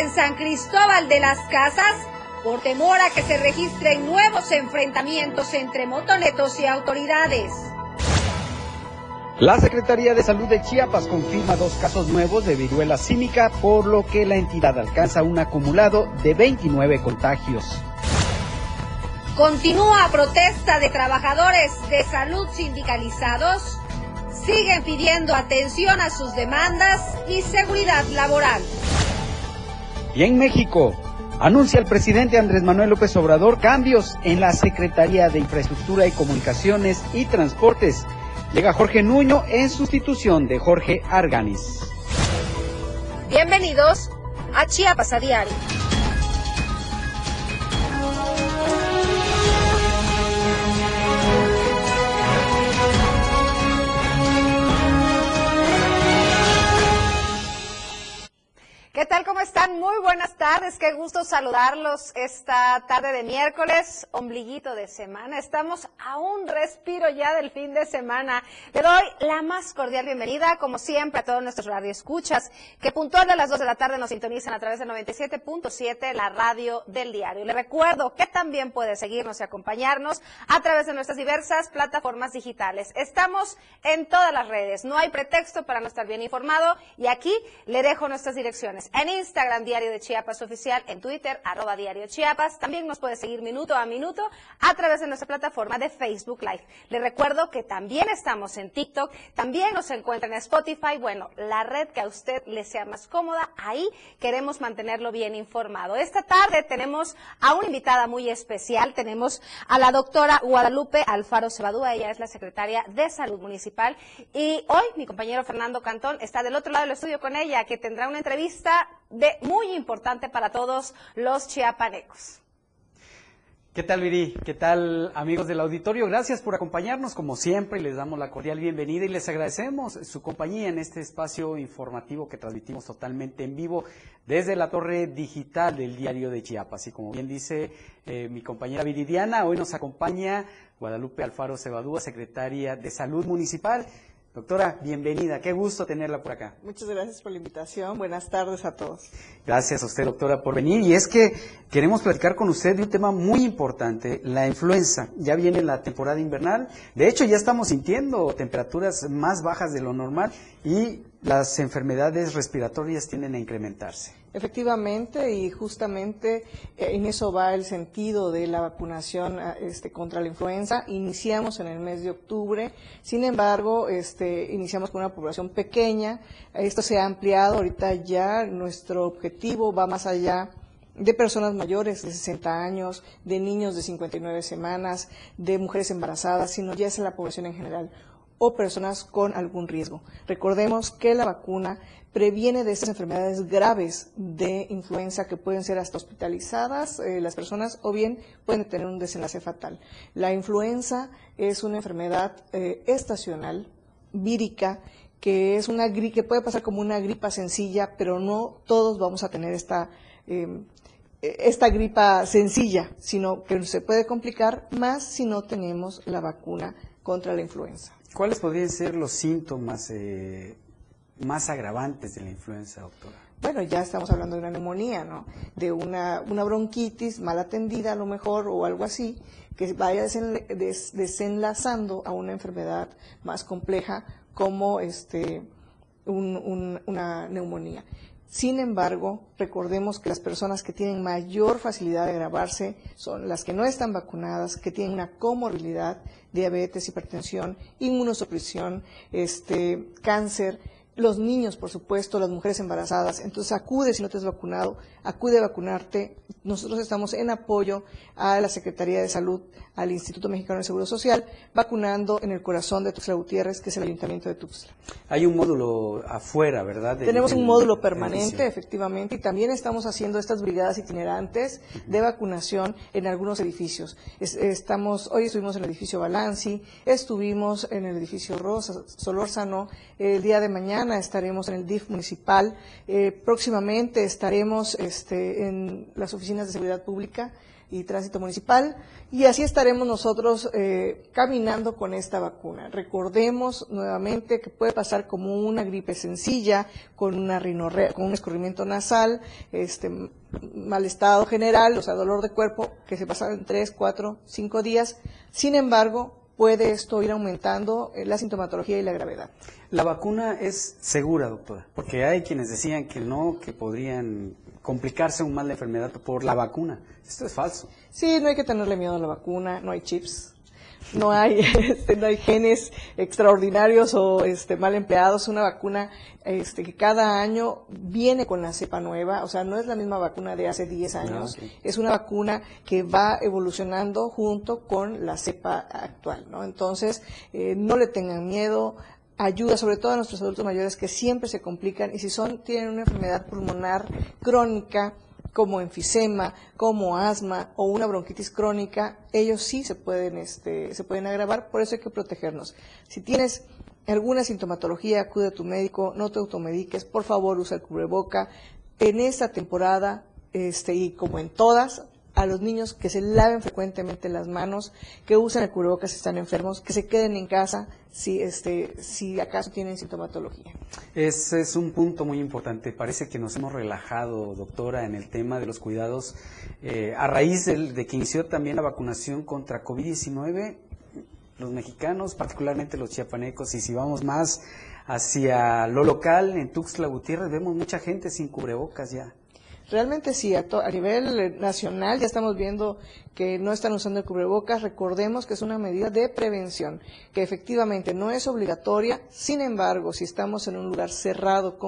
En San Cristóbal de las Casas por temor a que se registren nuevos enfrentamientos entre motonetos y autoridades. La Secretaría de Salud de Chiapas confirma dos casos nuevos de viruela símica, por lo que la entidad alcanza un acumulado de 29 contagios. Continúa protesta de trabajadores de salud sindicalizados. Siguen pidiendo atención a sus demandas y seguridad laboral. Y en México, anuncia el presidente Andrés Manuel López Obrador cambios en la Secretaría de Infraestructura y Comunicaciones y Transportes Llega Jorge Nuño en sustitución de Jorge Arganis. Bienvenidos a Chiapas a Diario. Tal? ¿Cómo están? Muy buenas tardes. Qué gusto saludarlos esta tarde de miércoles, ombliguito de semana. Estamos a un respiro ya del fin de semana. Le doy la más cordial bienvenida, como siempre, a todos nuestros radioescuchas que puntual a las 2 de la tarde nos sintonizan a través de 97.7, la radio del diario. Le recuerdo que también puede seguirnos y acompañarnos a través de nuestras diversas plataformas digitales. Estamos en todas las redes. No hay pretexto para no estar bien informado y aquí le dejo nuestras direcciones en Instagram Diario de Chiapas Oficial, en Twitter arroba Diario Chiapas. También nos puede seguir minuto a minuto a través de nuestra plataforma de Facebook Live. Le recuerdo que también estamos en TikTok, también nos encuentran en Spotify, bueno, la red que a usted le sea más cómoda, ahí queremos mantenerlo bien informado. Esta tarde tenemos a una invitada muy especial, tenemos a la doctora Guadalupe Alfaro Cebadúa, ella es la secretaria de Salud Municipal y hoy mi compañero Fernando Cantón está del otro lado del estudio con ella, que tendrá una entrevista muy importante para todos los chiapanecos. ¿Qué tal, Viri? ¿Qué tal, amigos del auditorio? Gracias por acompañarnos, como siempre, les damos la cordial bienvenida y les agradecemos su compañía en este espacio informativo que transmitimos totalmente en vivo desde la torre digital del diario de Chiapas. Y como bien dice eh, mi compañera Viridiana, hoy nos acompaña Guadalupe Alfaro Cebadúa, secretaria de Salud Municipal. Doctora, bienvenida, qué gusto tenerla por acá. Muchas gracias por la invitación, buenas tardes a todos. Gracias a usted, doctora, por venir. Y es que queremos platicar con usted de un tema muy importante, la influenza. Ya viene la temporada invernal, de hecho ya estamos sintiendo temperaturas más bajas de lo normal y las enfermedades respiratorias tienden a incrementarse. Efectivamente, y justamente eh, en eso va el sentido de la vacunación ah, este, contra la influenza. Iniciamos en el mes de octubre, sin embargo, este, iniciamos con una población pequeña. Esto se ha ampliado, ahorita ya nuestro objetivo va más allá de personas mayores de 60 años, de niños de 59 semanas, de mujeres embarazadas, sino ya es la población en general o personas con algún riesgo. Recordemos que la vacuna previene de estas enfermedades graves de influenza que pueden ser hasta hospitalizadas eh, las personas o bien pueden tener un desenlace fatal. La influenza es una enfermedad eh, estacional, vírica, que es una que puede pasar como una gripa sencilla, pero no todos vamos a tener esta em, esta gripa sencilla, sino que se puede complicar más si no tenemos la vacuna contra la influenza. ¿Cuáles podrían ser los síntomas eh, más agravantes de la influenza, doctora? Bueno, ya estamos hablando de una neumonía, ¿no? De una, bronquitis mal atendida a lo mejor o algo así, que vaya desenlazando a una enfermedad más compleja como este, una neumonía. Sin embargo, recordemos que las personas que tienen mayor facilidad de agravarse son las que no están vacunadas, que tienen una comorbilidad, diabetes, hipertensión, inmunosupresión, este, cáncer, los niños, por supuesto, las mujeres embarazadas. Entonces acude si no te has vacunado, acude a vacunarte. Nosotros estamos en apoyo a la Secretaría de Salud, al Instituto Mexicano de Seguro Social, vacunando en el corazón de Tuxtla Gutiérrez, que es el Ayuntamiento de Tuxtla. Hay un módulo afuera, ¿verdad? Tenemos un módulo permanente, efectivamente, y también estamos haciendo estas brigadas itinerantes de vacunación en algunos edificios. estamos, hoy estuvimos en el edificio Balanci, estuvimos en el edificio Rosa, Solórzano, el día de mañana estaremos en el DIF municipal, eh, próximamente estaremos este, en las oficinas de seguridad pública, y Tránsito Municipal y así estaremos nosotros eh, caminando con esta vacuna. Recordemos nuevamente que puede pasar como una gripe sencilla, con una rinorrea, con un escurrimiento nasal, este mal estado general, o sea, dolor de cuerpo, que se pasa en 3, 4, 5 días. Sin embargo, puede esto ir aumentando eh, la sintomatología y la gravedad. La vacuna es segura, doctora, porque hay quienes decían que no, que podrían complicarse aún más la enfermedad por la vacuna. Esto es falso. Sí, no hay que tenerle miedo a la vacuna, no hay chips, no hay, este, no hay genes extraordinarios o este, mal empleados. Una vacuna este, que cada año viene con la cepa nueva, o sea, no es la misma vacuna de hace 10 ah, años, es una vacuna que va evolucionando junto con la cepa actual, ¿no? Entonces, eh, no le tengan miedo, ayuda sobre todo a nuestros adultos mayores que siempre se complican y si son tienen una enfermedad pulmonar crónica como enfisema, como asma o una bronquitis crónica, ellos sí se pueden este se pueden agravar, por eso hay que protegernos. Si tienes alguna sintomatología, acude a tu médico, no te automediques, por favor usa el cubreboca. En esta temporada este y como en todas a los niños que se laven frecuentemente las manos, que usen el cubrebocas si están enfermos, que se queden en casa si, este, si acaso tienen sintomatología. Ese es un punto muy importante. Parece que nos hemos relajado, doctora, en el tema de los cuidados. Eh, a raíz de, que inició también la vacunación contra COVID-19, los mexicanos, particularmente los chiapanecos, y si vamos más hacia lo local, en Tuxtla Gutiérrez, vemos mucha gente sin cubrebocas ya. Realmente sí, a, a, nivel nacional ya estamos viendo que no están usando el cubrebocas. Recordemos que es una medida de prevención, que efectivamente no es obligatoria. Sin embargo, si estamos en un lugar cerrado,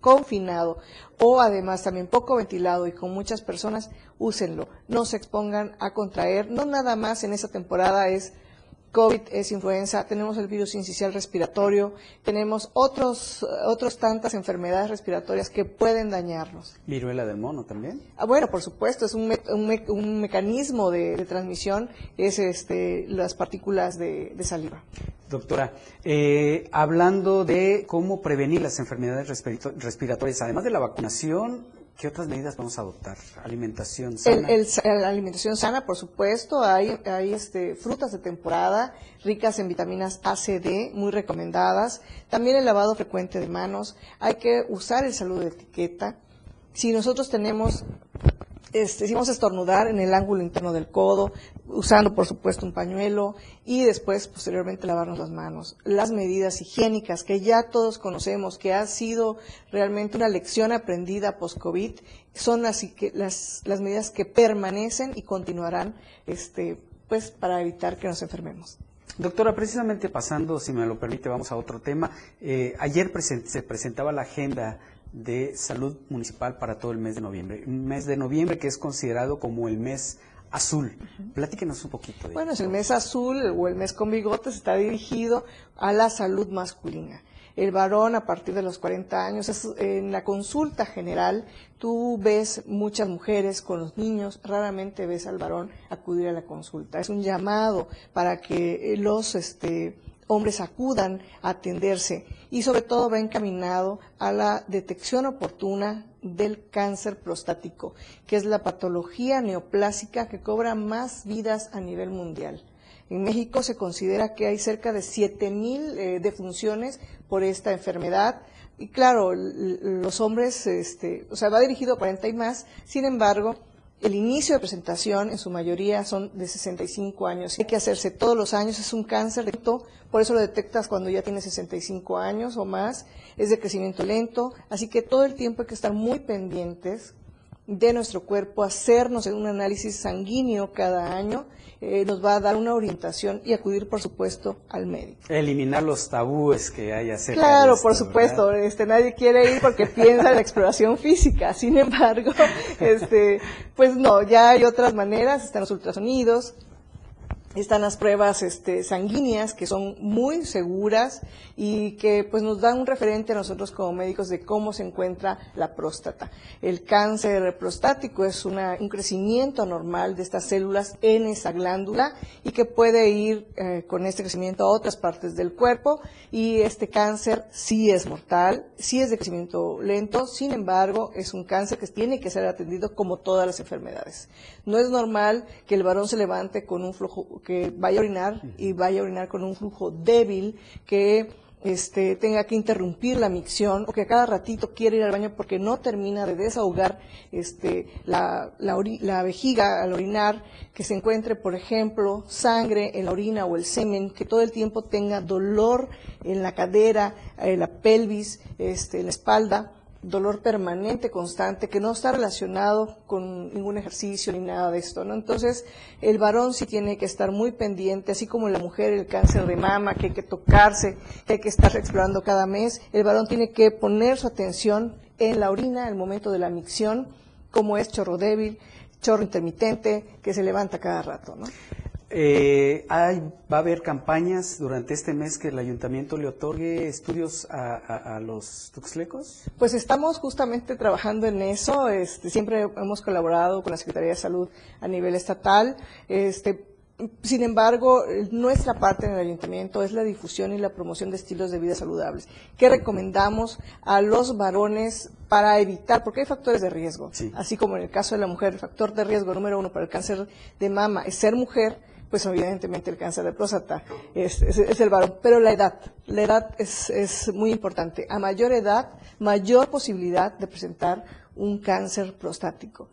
confinado o además también poco ventilado y con muchas personas, úsenlo. No se expongan a contraer. No nada más en esa temporada es COVID es influenza, tenemos el virus incisional respiratorio, tenemos otros, otros tantas enfermedades respiratorias que pueden dañarnos. ¿Viruela del mono también? Ah, bueno, por supuesto, es un, un, mecanismo de, transmisión, es este, las partículas de, saliva. Doctora, eh, hablando de cómo prevenir las enfermedades respiratorias, además de la vacunación, ¿Qué otras medidas vamos a adoptar? ¿Alimentación sana? la alimentación sana, por supuesto. Hay, hay este, frutas de temporada ricas en vitaminas A, C, D, muy recomendadas. También el lavado frecuente de manos. Hay que usar el salud de etiqueta. Si nosotros tenemos este, estornudar en el ángulo interno del codo, usando por supuesto un pañuelo y después posteriormente lavarnos las manos. Las medidas higiénicas que ya todos conocemos, que ha sido realmente una lección aprendida post-COVID, son las, las, las medidas que permanecen y continuarán este, pues, para evitar que nos enfermemos. Doctora, precisamente pasando, si me lo permite, vamos a otro tema. Eh, ayer se presentaba la agenda de salud municipal para todo el mes de noviembre. Un mes de noviembre que es considerado como el mes azul. Platíquenos un poquito. De bueno, es el mes azul o el mes con bigotes está dirigido a la salud masculina. El varón a partir de los 40 años, es, en la consulta general, tú ves muchas mujeres con los niños, raramente ves al varón acudir a la consulta. Es un llamado para que los este, hombres acudan a atenderse y sobre todo va encaminado a la detección oportuna del cáncer prostático, que es la patología neoplásica que cobra más vidas a nivel mundial. En México se considera que hay cerca de 7.000 eh, defunciones por esta enfermedad. Y claro, los hombres, este, o sea, va dirigido a 40 y más, sin embargo, el inicio de presentación en su mayoría son de 65 años. Hay que hacerse todos los años, es un cáncer lento, por eso lo detectas cuando ya tienes 65 años o más, es de crecimiento lento, así que todo el tiempo hay que estar muy pendientes de nuestro cuerpo, hacernos un análisis sanguíneo cada año eh, nos va a dar una orientación y acudir, por supuesto, al médico. Eliminar los tabúes que hay acerca Claro, por supuesto. Este, nadie quiere ir porque piensa en la exploración física. Sin embargo, este, pues no, ya hay otras maneras. Están los ultrasonidos, están las pruebas este, sanguíneas que son muy seguras y que pues nos dan un referente a nosotros como médicos de cómo se encuentra la próstata. El cáncer prostático es un crecimiento anormal de estas células en esa glándula y que puede ir eh, con este crecimiento a otras partes del cuerpo y este cáncer sí es mortal, sí es de crecimiento lento, sin embargo es un cáncer que tiene que ser atendido como todas las enfermedades. No es normal que el varón se levante con un flujo que vaya a orinar y vaya a orinar con un flujo débil, que este, tenga que interrumpir la micción o que a cada ratito quiere ir al baño porque no termina de desahogar este, la, la, vejiga al orinar, que se encuentre, por ejemplo, sangre en la orina o el semen, que todo el tiempo tenga dolor en la cadera, en la pelvis, este, en la espalda dolor permanente, constante, que no está relacionado con ningún ejercicio ni nada de esto, ¿no? Entonces, el varón sí tiene que estar muy pendiente, así como la mujer, el cáncer de mama, que hay que tocarse, que hay que estar explorando cada mes, el varón tiene que poner su atención en la orina, el momento de la micción, como es chorro débil, chorro intermitente, que se levanta cada rato, ¿no? Eh, hay, ¿Va a haber campañas durante este mes que el ayuntamiento le otorgue estudios a, los tuxlecos? Pues estamos justamente trabajando en eso. Este, siempre hemos colaborado con la Secretaría de Salud a nivel estatal. Este, sin embargo, nuestra parte en el ayuntamiento es la difusión y la promoción de estilos de vida saludables. ¿Qué recomendamos a los varones para evitar? Porque hay factores de riesgo. Así como en el caso de la mujer, el factor de riesgo número uno para el cáncer de mama es ser mujer pues evidentemente el cáncer de próstata es, el varón. Pero la edad, la edad es, muy importante. A mayor edad, mayor posibilidad de presentar un cáncer prostático.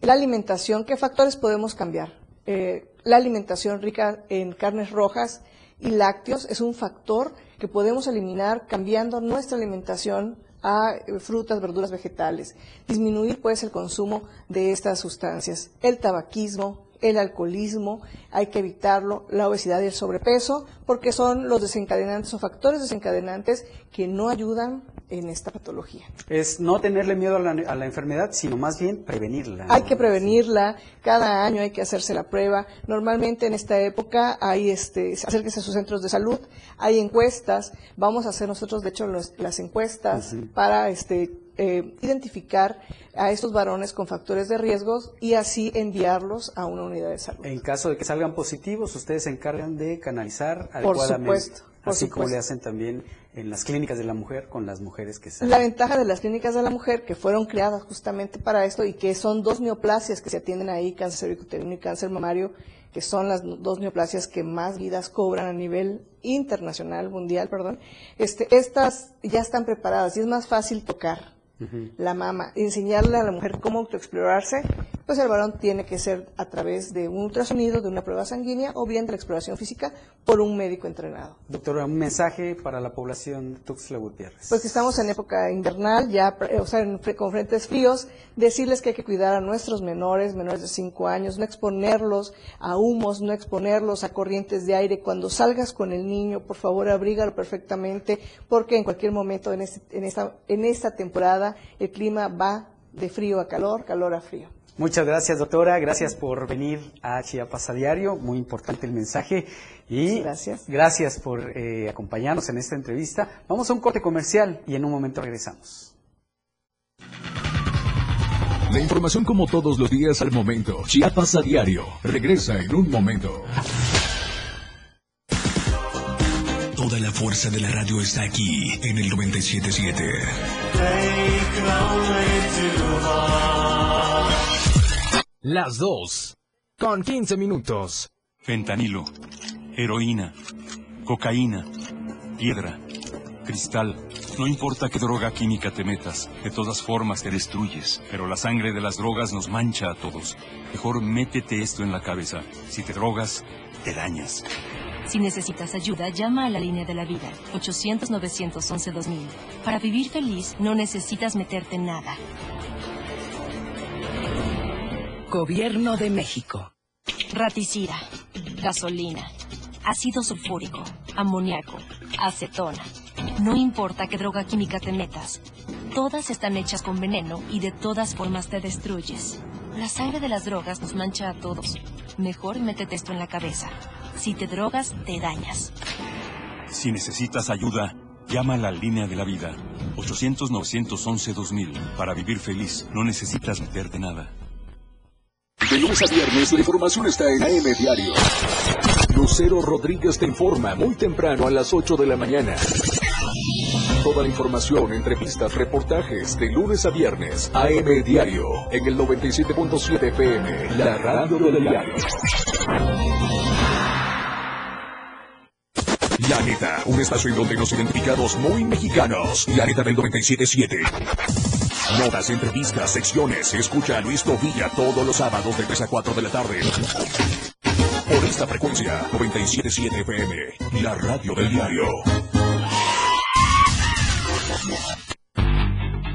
La alimentación, ¿qué factores podemos cambiar? Eh, la alimentación rica en carnes rojas y lácteos es un factor que podemos eliminar cambiando nuestra alimentación a eh, frutas, verduras, vegetales. Disminuir pues el consumo de estas sustancias. El tabaquismo, el alcoholismo, hay que evitarlo, la obesidad y el sobrepeso, porque son los desencadenantes o factores desencadenantes que no ayudan en esta patología. Es no tenerle miedo a la, enfermedad, sino más bien prevenirla. Hay que prevenirla, cada año hay que hacerse la prueba. Normalmente en esta época hay, este, acérquese a sus centros de salud, hay encuestas, vamos a hacer nosotros, de hecho, las encuestas para este, eh, identificar a estos varones con factores de riesgos y así enviarlos a una unidad de salud. En caso de que salgan positivos, ustedes se encargan de canalizar adecuadamente. Por supuesto. así como le hacen también en las clínicas de la mujer con las mujeres que salen. La ventaja de las clínicas de la mujer que fueron creadas justamente para esto y que son dos neoplasias que se atienden ahí, cáncer cervicuterino y cáncer mamario, que son las dos neoplasias que más vidas cobran a nivel internacional, mundial, perdón. Este, estas ya están preparadas y es más fácil tocar la mama, enseñarle a la mujer cómo autoexplorarse, pues el varón tiene que ser a través de un ultrasonido, de una prueba sanguínea o bien de la exploración física por un médico entrenado. Doctora, un mensaje para la población de Tuxtla Gutiérrez. Pues que estamos en época invernal, ya, o sea, con frentes fríos, decirles que hay que cuidar a nuestros menores, menores de 5 años, no exponerlos a humos, no exponerlos a corrientes de aire. Cuando salgas con el niño, por favor, abrígalo perfectamente, porque en cualquier momento en, este, en, esta, en esta temporada el clima va de frío a calor, calor a frío. Muchas gracias, doctora. Gracias por venir a Chiapas a diario. Muy importante el mensaje. Y gracias. Gracias por eh, acompañarnos en esta entrevista. Vamos a un corte comercial y en un momento regresamos. La información como todos los días al momento. Chiapas a diario. Regresa en un momento. Toda la fuerza de la radio está aquí en el 977. Las dos, con 15 minutos. Fentanilo, heroína, cocaína, piedra, cristal. No importa qué droga química te metas, de todas formas te destruyes, pero la sangre de las drogas nos mancha a todos. Mejor métete esto en la cabeza. Si te drogas, te dañas. Si necesitas ayuda, llama a la línea de la vida, 800-911-2000. Para vivir feliz, no necesitas meterte en nada. Gobierno de México. Raticida, gasolina, ácido sulfúrico, amoníaco, acetona. No importa qué droga química te metas, todas están hechas con veneno y de todas formas te destruyes. La sangre de las drogas nos mancha a todos. Mejor métete esto en la cabeza. Si te drogas, te dañas. Si necesitas ayuda, llama a la línea de la vida. 800-911-2000. Para vivir feliz, no necesitas meterte nada. De lunes a viernes la información está en AM Diario. Lucero Rodríguez te informa muy temprano a las 8 de la mañana. Toda la información, entrevistas, reportajes de lunes a viernes. AM Diario en el 97.7 FM, la radio del diario. La neta, un espacio en donde nos identificados muy mexicanos. La neta del 97.7. Notas, entrevistas, secciones. Escucha a Luis Tovilla todos los sábados de 3 a 4 de la tarde. Por esta frecuencia, 97.7 FM, la radio del diario.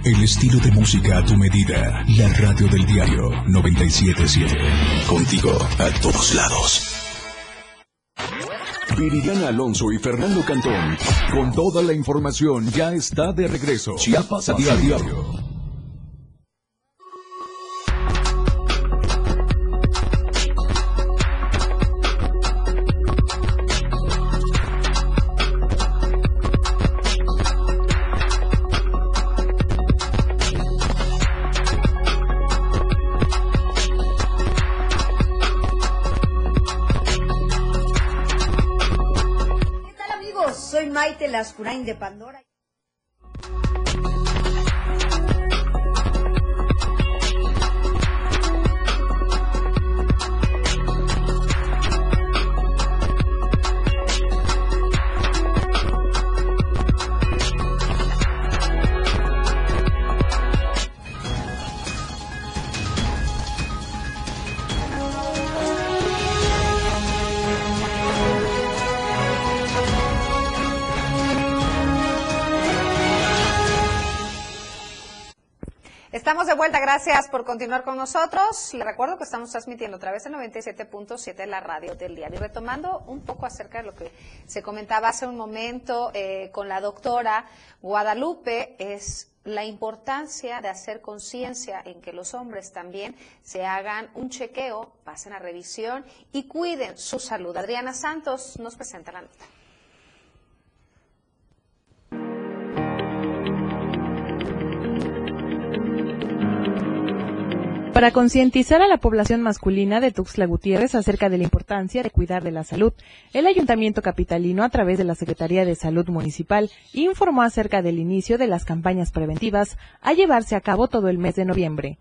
El estilo de música a tu medida. La radio del diario 977. Contigo a todos lados. Viridiana Alonso y Fernando Cantón. Con toda la información ya está de regreso. Chiapas a diario. Lascurain de Pandora. Gracias por continuar con nosotros. Le recuerdo que estamos transmitiendo otra vez en 97.7 la radio del día. Y retomando un poco acerca de lo que se comentaba hace un momento eh, con la doctora Guadalupe, es la importancia de hacer conciencia en que los hombres también se hagan un chequeo, pasen a revisión y cuiden su salud. Adriana Santos nos presenta la nota. Para concientizar a la población masculina de Tuxtla Gutiérrez acerca de la importancia de cuidar de la salud, el Ayuntamiento Capitalino, a través de la Secretaría de Salud Municipal, informó acerca del inicio de las campañas preventivas a llevarse a cabo todo el mes de noviembre.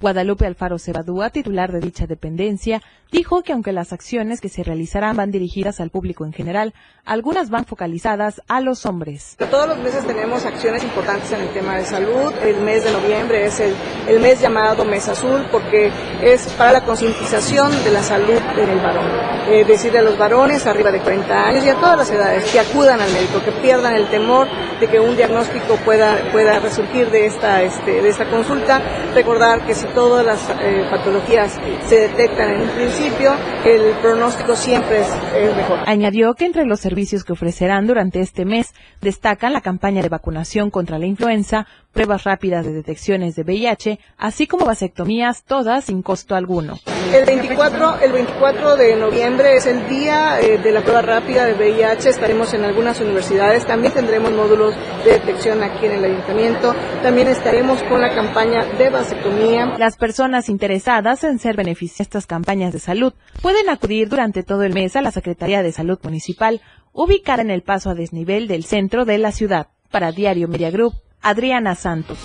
Guadalupe Alfaro Cebadúa, titular de dicha dependencia, dijo que aunque las acciones que se realizarán van dirigidas al público en general, algunas van focalizadas a los hombres. Todos los meses tenemos acciones importantes en el tema de salud. El mes de noviembre es el, el mes llamado Mes Azul porque es para la concientización de la salud en el varón. Eh, decirle a los varones arriba de 40 años y a todas las edades que acudan al médico, que pierdan el temor de que un diagnóstico pueda, pueda resurgir de esta, este, de esta consulta. Recordar que si todas las eh, patologías se detectan en un principio, el pronóstico siempre es, es mejor. Añadió que entre los servicios que ofrecerán durante este mes destacan la campaña de vacunación contra la influenza, pruebas rápidas de detecciones de VIH, así como vasectomías, todas sin costo alguno. El 24, el 24 de noviembre es el día eh, de la prueba rápida de VIH. Estaremos en algunas universidades. También tendremos módulos de detección aquí en el ayuntamiento. También estaremos con la campaña de vasectomía. Las personas interesadas en ser beneficiadas de estas campañas de salud pueden acudir durante todo el mes a la Secretaría de Salud Municipal, ubicada en el paso a desnivel del centro de la ciudad. Para Diario Media Group, Adriana Santos.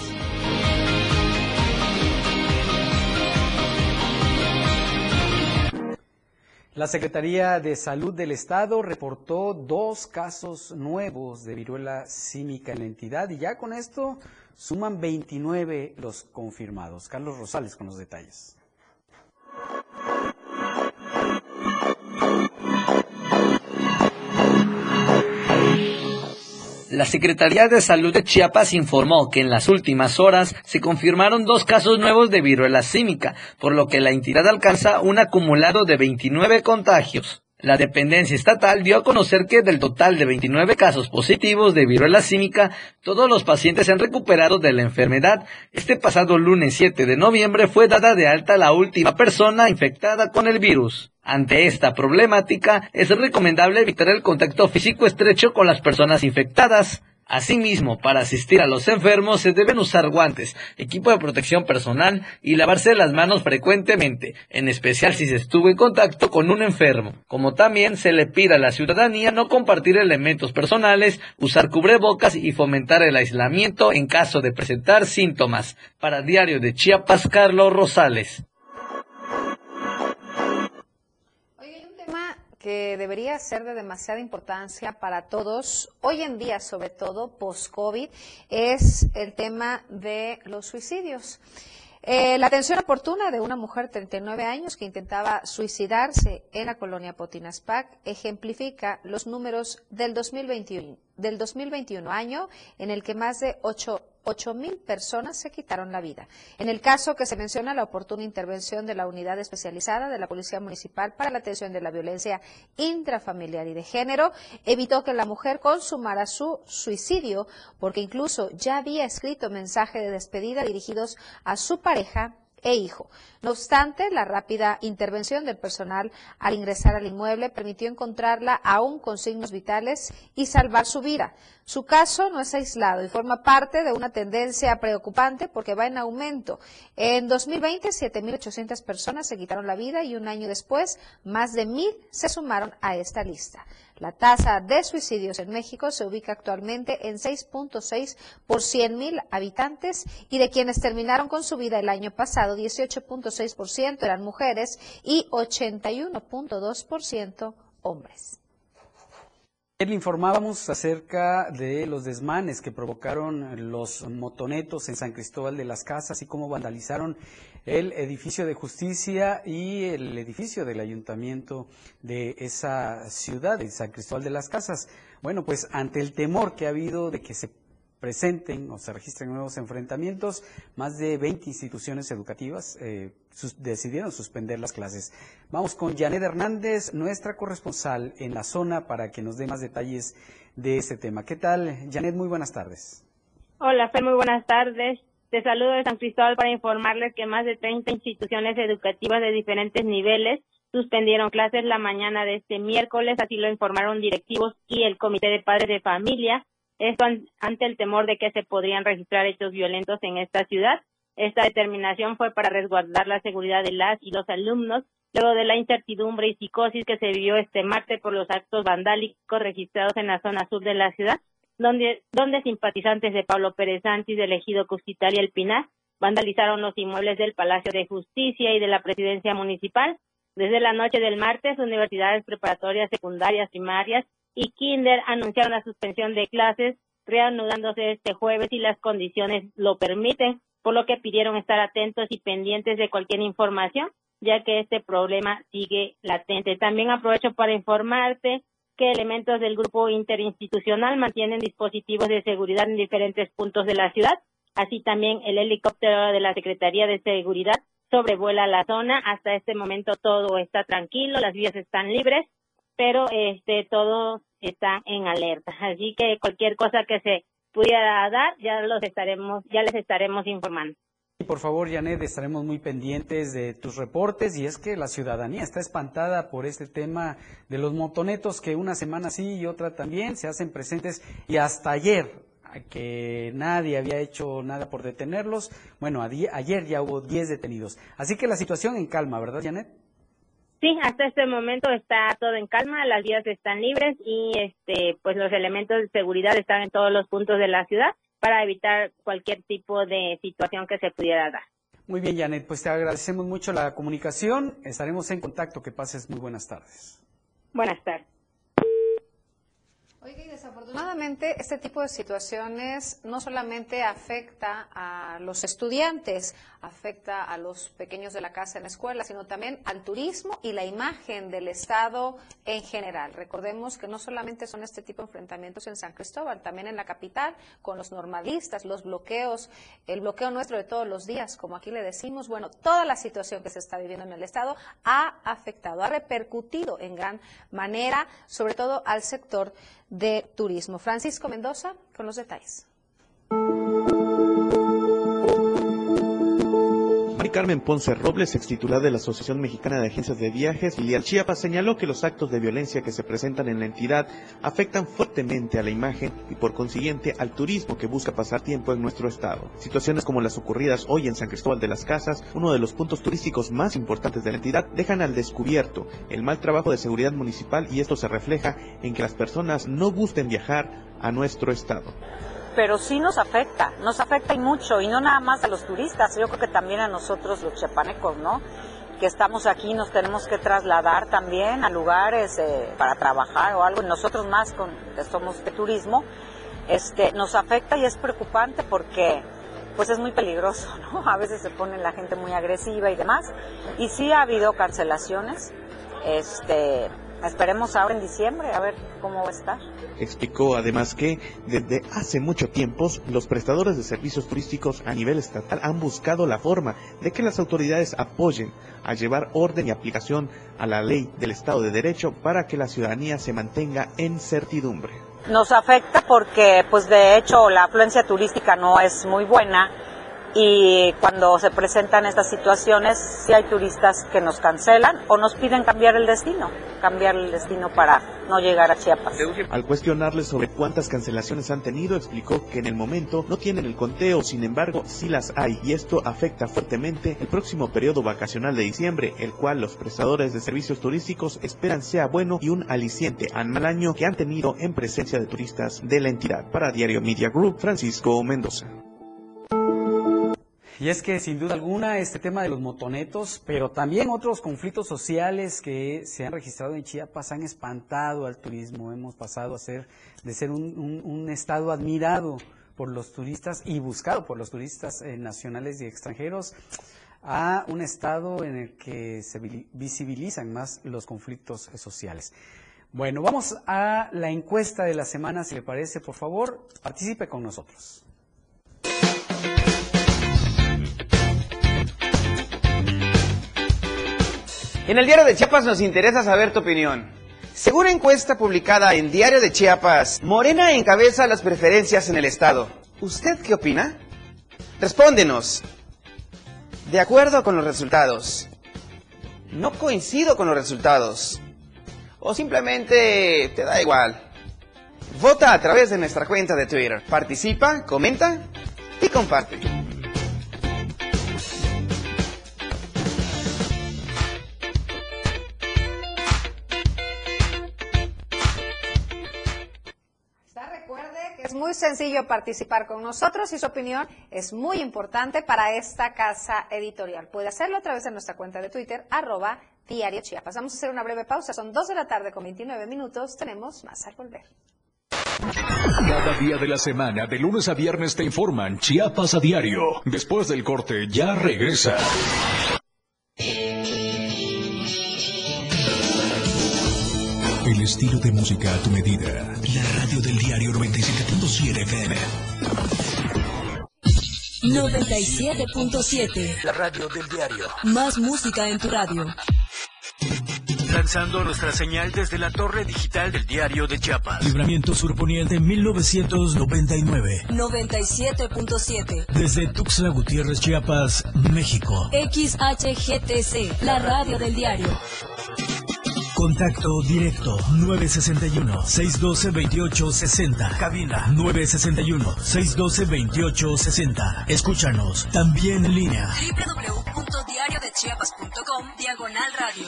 La Secretaría de Salud del Estado reportó dos casos nuevos de viruela símica en la entidad y ya con esto suman 29 los confirmados. Carlos Rosales con los detalles. La Secretaría de Salud de Chiapas informó que en las últimas horas se confirmaron dos casos nuevos de viruela símica, por lo que la entidad alcanza un acumulado de 29 contagios. La dependencia estatal dio a conocer que del total de 29 casos positivos de viruela símica, todos los pacientes se han recuperado de la enfermedad. Este pasado lunes 7 de noviembre fue dada de alta la última persona infectada con el virus. Ante esta problemática, es recomendable evitar el contacto físico estrecho con las personas infectadas. Asimismo, para asistir a los enfermos se deben usar guantes, equipo de protección personal y lavarse las manos frecuentemente, en especial si se estuvo en contacto con un enfermo. Como también se le pide a la ciudadanía no compartir elementos personales, usar cubrebocas y fomentar el aislamiento en caso de presentar síntomas. Para Diario de Chiapas, Carlos Rosales. Que debería ser de demasiada importancia para todos, hoy en día sobre todo post-COVID, es el tema de los suicidios. Eh, la atención oportuna de una mujer de 39 años que intentaba suicidarse en la colonia Potinaspac ejemplifica los números del 2021, del 2021 año en el que más de 8 mil personas se quitaron la vida. En el caso que se menciona, la oportuna intervención de la unidad especializada de la Policía Municipal para la atención de la violencia intrafamiliar y de género evitó que la mujer consumara su suicidio porque incluso ya había escrito mensaje de despedida dirigidos a su pareja e hijo. No obstante, la rápida intervención del personal al ingresar al inmueble permitió encontrarla aún con signos vitales y salvar su vida. Su caso no es aislado y forma parte de una tendencia preocupante porque va en aumento. En 2020, 7.800 personas se quitaron la vida y un año después, más de 1.000 se sumaron a esta lista. La tasa de suicidios en México se ubica actualmente en 6.6 por 100.000 habitantes y de quienes terminaron con su vida el año pasado, 18.6% eran mujeres y 81.2% hombres. Le informábamos acerca de los desmanes que provocaron los motonetos en San Cristóbal de las Casas y cómo vandalizaron el edificio de justicia y el edificio del ayuntamiento de esa ciudad, de San Cristóbal de las Casas. Bueno, pues ante el temor que ha habido de que se presenten o se registren nuevos enfrentamientos, más de 20 instituciones educativas eh, decidieron suspender las clases. Vamos con Janet Hernández, nuestra corresponsal en la zona, para que nos dé más detalles de este tema. ¿Qué tal, Janet? Muy buenas tardes. Hola, Fer, muy buenas tardes. Te saludo de San Cristóbal para informarles que más de 30 instituciones educativas de diferentes niveles suspendieron clases la mañana de este miércoles, así lo informaron directivos y el Comité de Padres de Familia esto ante el temor de que se podrían registrar hechos violentos en esta ciudad. Esta determinación fue para resguardar la seguridad de las y los alumnos, luego de la incertidumbre y psicosis que se vivió este martes por los actos vandálicos registrados en la zona sur de la ciudad, donde, donde simpatizantes de Pablo Pérez Sánchez, del ejido Cusquital y El Pinar, vandalizaron los inmuebles del Palacio de Justicia y de la Presidencia Municipal. Desde la noche del martes, universidades preparatorias secundarias, primarias y Kinder anunciaron la suspensión de clases, reanudándose este jueves si las condiciones lo permiten, por lo que pidieron estar atentos y pendientes de cualquier información, ya que este problema sigue latente. También aprovecho para informarte que elementos del grupo interinstitucional mantienen dispositivos de seguridad en diferentes puntos de la ciudad. Así también el helicóptero de la Secretaría de Seguridad sobrevuela la zona. Hasta este momento todo está tranquilo, las vías están libres pero este todo está en alerta. Así que cualquier cosa que se pudiera dar, ya los estaremos, ya les estaremos informando. Y por favor, Janet, estaremos muy pendientes de tus reportes y es que la ciudadanía está espantada por este tema de los motonetos que una semana sí y otra también se hacen presentes y hasta ayer que nadie había hecho nada por detenerlos. Bueno, ayer ya hubo 10 detenidos. Así que la situación en calma, ¿verdad, Janet? Sí, hasta este momento está todo en calma, las vías están libres y este pues los elementos de seguridad están en todos los puntos de la ciudad para evitar cualquier tipo de situación que se pudiera dar. Muy bien, Janet, pues te agradecemos mucho la comunicación. Estaremos en contacto. Que pases muy buenas tardes. Buenas tardes. Oiga, y desafortunadamente este tipo de situaciones no solamente afecta a los estudiantes, afecta a los pequeños de la casa en la escuela, sino también al turismo y la imagen del Estado en general. Recordemos que no solamente son este tipo de enfrentamientos en San Cristóbal, también en la capital, con los normalistas, los bloqueos, el bloqueo nuestro de todos los días, como aquí le decimos, bueno, toda la situación que se está viviendo en el Estado ha afectado, ha repercutido en gran manera, sobre todo al sector de Turismo. Francisco Mendoza con los detalles. Carmen Ponce Robles, ex titular de la Asociación Mexicana de Agencias de Viajes, filial Chiapas, señaló que los actos de violencia que se presentan en la entidad afectan fuertemente a la imagen y por consiguiente al turismo que busca pasar tiempo en nuestro estado. Situaciones como las ocurridas hoy en San Cristóbal de las Casas, uno de los puntos turísticos más importantes de la entidad, dejan al descubierto el mal trabajo de seguridad municipal y esto se refleja en que las personas no gusten viajar a nuestro estado pero sí nos afecta, nos afecta y mucho, y no nada más a los turistas, yo creo que también a nosotros los chepanecos, ¿no? Que estamos aquí, nos tenemos que trasladar también a lugares eh, para trabajar o algo, nosotros más con, somos de turismo, este, nos afecta y es preocupante porque pues es muy peligroso, ¿no? A veces se pone la gente muy agresiva y demás, y sí ha habido cancelaciones, este, Esperemos ahora en diciembre a ver cómo va a estar. Explicó además que desde hace mucho tiempo los prestadores de servicios turísticos a nivel estatal han buscado la forma de que las autoridades apoyen a llevar orden y aplicación a la ley del Estado de Derecho para que la ciudadanía se mantenga en certidumbre. Nos afecta porque pues de hecho la afluencia turística no es muy buena y cuando se presentan estas situaciones, si hay turistas que nos cancelan o nos piden cambiar el destino, cambiar el destino para no llegar a Chiapas. Al cuestionarle sobre cuántas cancelaciones han tenido, explicó que en el momento no tienen el conteo, sin embargo, sí las hay y esto afecta fuertemente el próximo periodo vacacional de diciembre, el cual los prestadores de servicios turísticos esperan sea bueno y un aliciente al mal año que han tenido en presencia de turistas de la entidad. Para Diario Media Group, Francisco Mendoza. Y es que sin duda alguna este tema de los motonetos, pero también otros conflictos sociales que se han registrado en Chiapas han espantado al turismo. Hemos pasado a ser de ser un, estado admirado por los turistas y buscado por los turistas eh, nacionales y extranjeros a un estado en el que se visibilizan más los conflictos sociales. Bueno, vamos a la encuesta de la semana, si le parece, por favor, participe con nosotros. En el diario de Chiapas nos interesa saber tu opinión. Según encuesta publicada en Diario de Chiapas, Morena encabeza las preferencias en el Estado. ¿Usted qué opina? Respóndenos. De acuerdo con los resultados. No coincido con los resultados. O simplemente te da igual. Vota a través de nuestra cuenta de Twitter. Participa, comenta y comparte. Muy sencillo participar con nosotros y su opinión es muy importante para esta casa editorial. Puede hacerlo a través de nuestra cuenta de Twitter, arroba diario Chiapas. Vamos a hacer una breve pausa, son dos de la tarde con 29 minutos, tenemos más al volver. Cada día de la semana, de lunes a viernes, te informan Chiapas a diario. Después del corte, ya regresa. El estilo de música a tu medida. La radio del diario 97.7 FM. 97.7. La radio del diario. Más música en tu radio. Lanzando nuestra señal desde la torre digital del diario de Chiapas. Libramiento Surponiente 1999. 97.7. Desde Tuxtla Gutiérrez, Chiapas, México. XHGTC, la radio del diario. Contacto directo 961-612-2860. Cabina 961-612-2860. Escúchanos también en línea. www.diariodechiapas.com Diagonal Radio.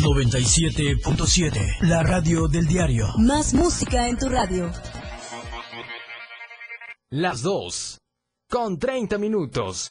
97.7. La radio del diario. Más música en tu radio. Las dos. Con 30 minutos.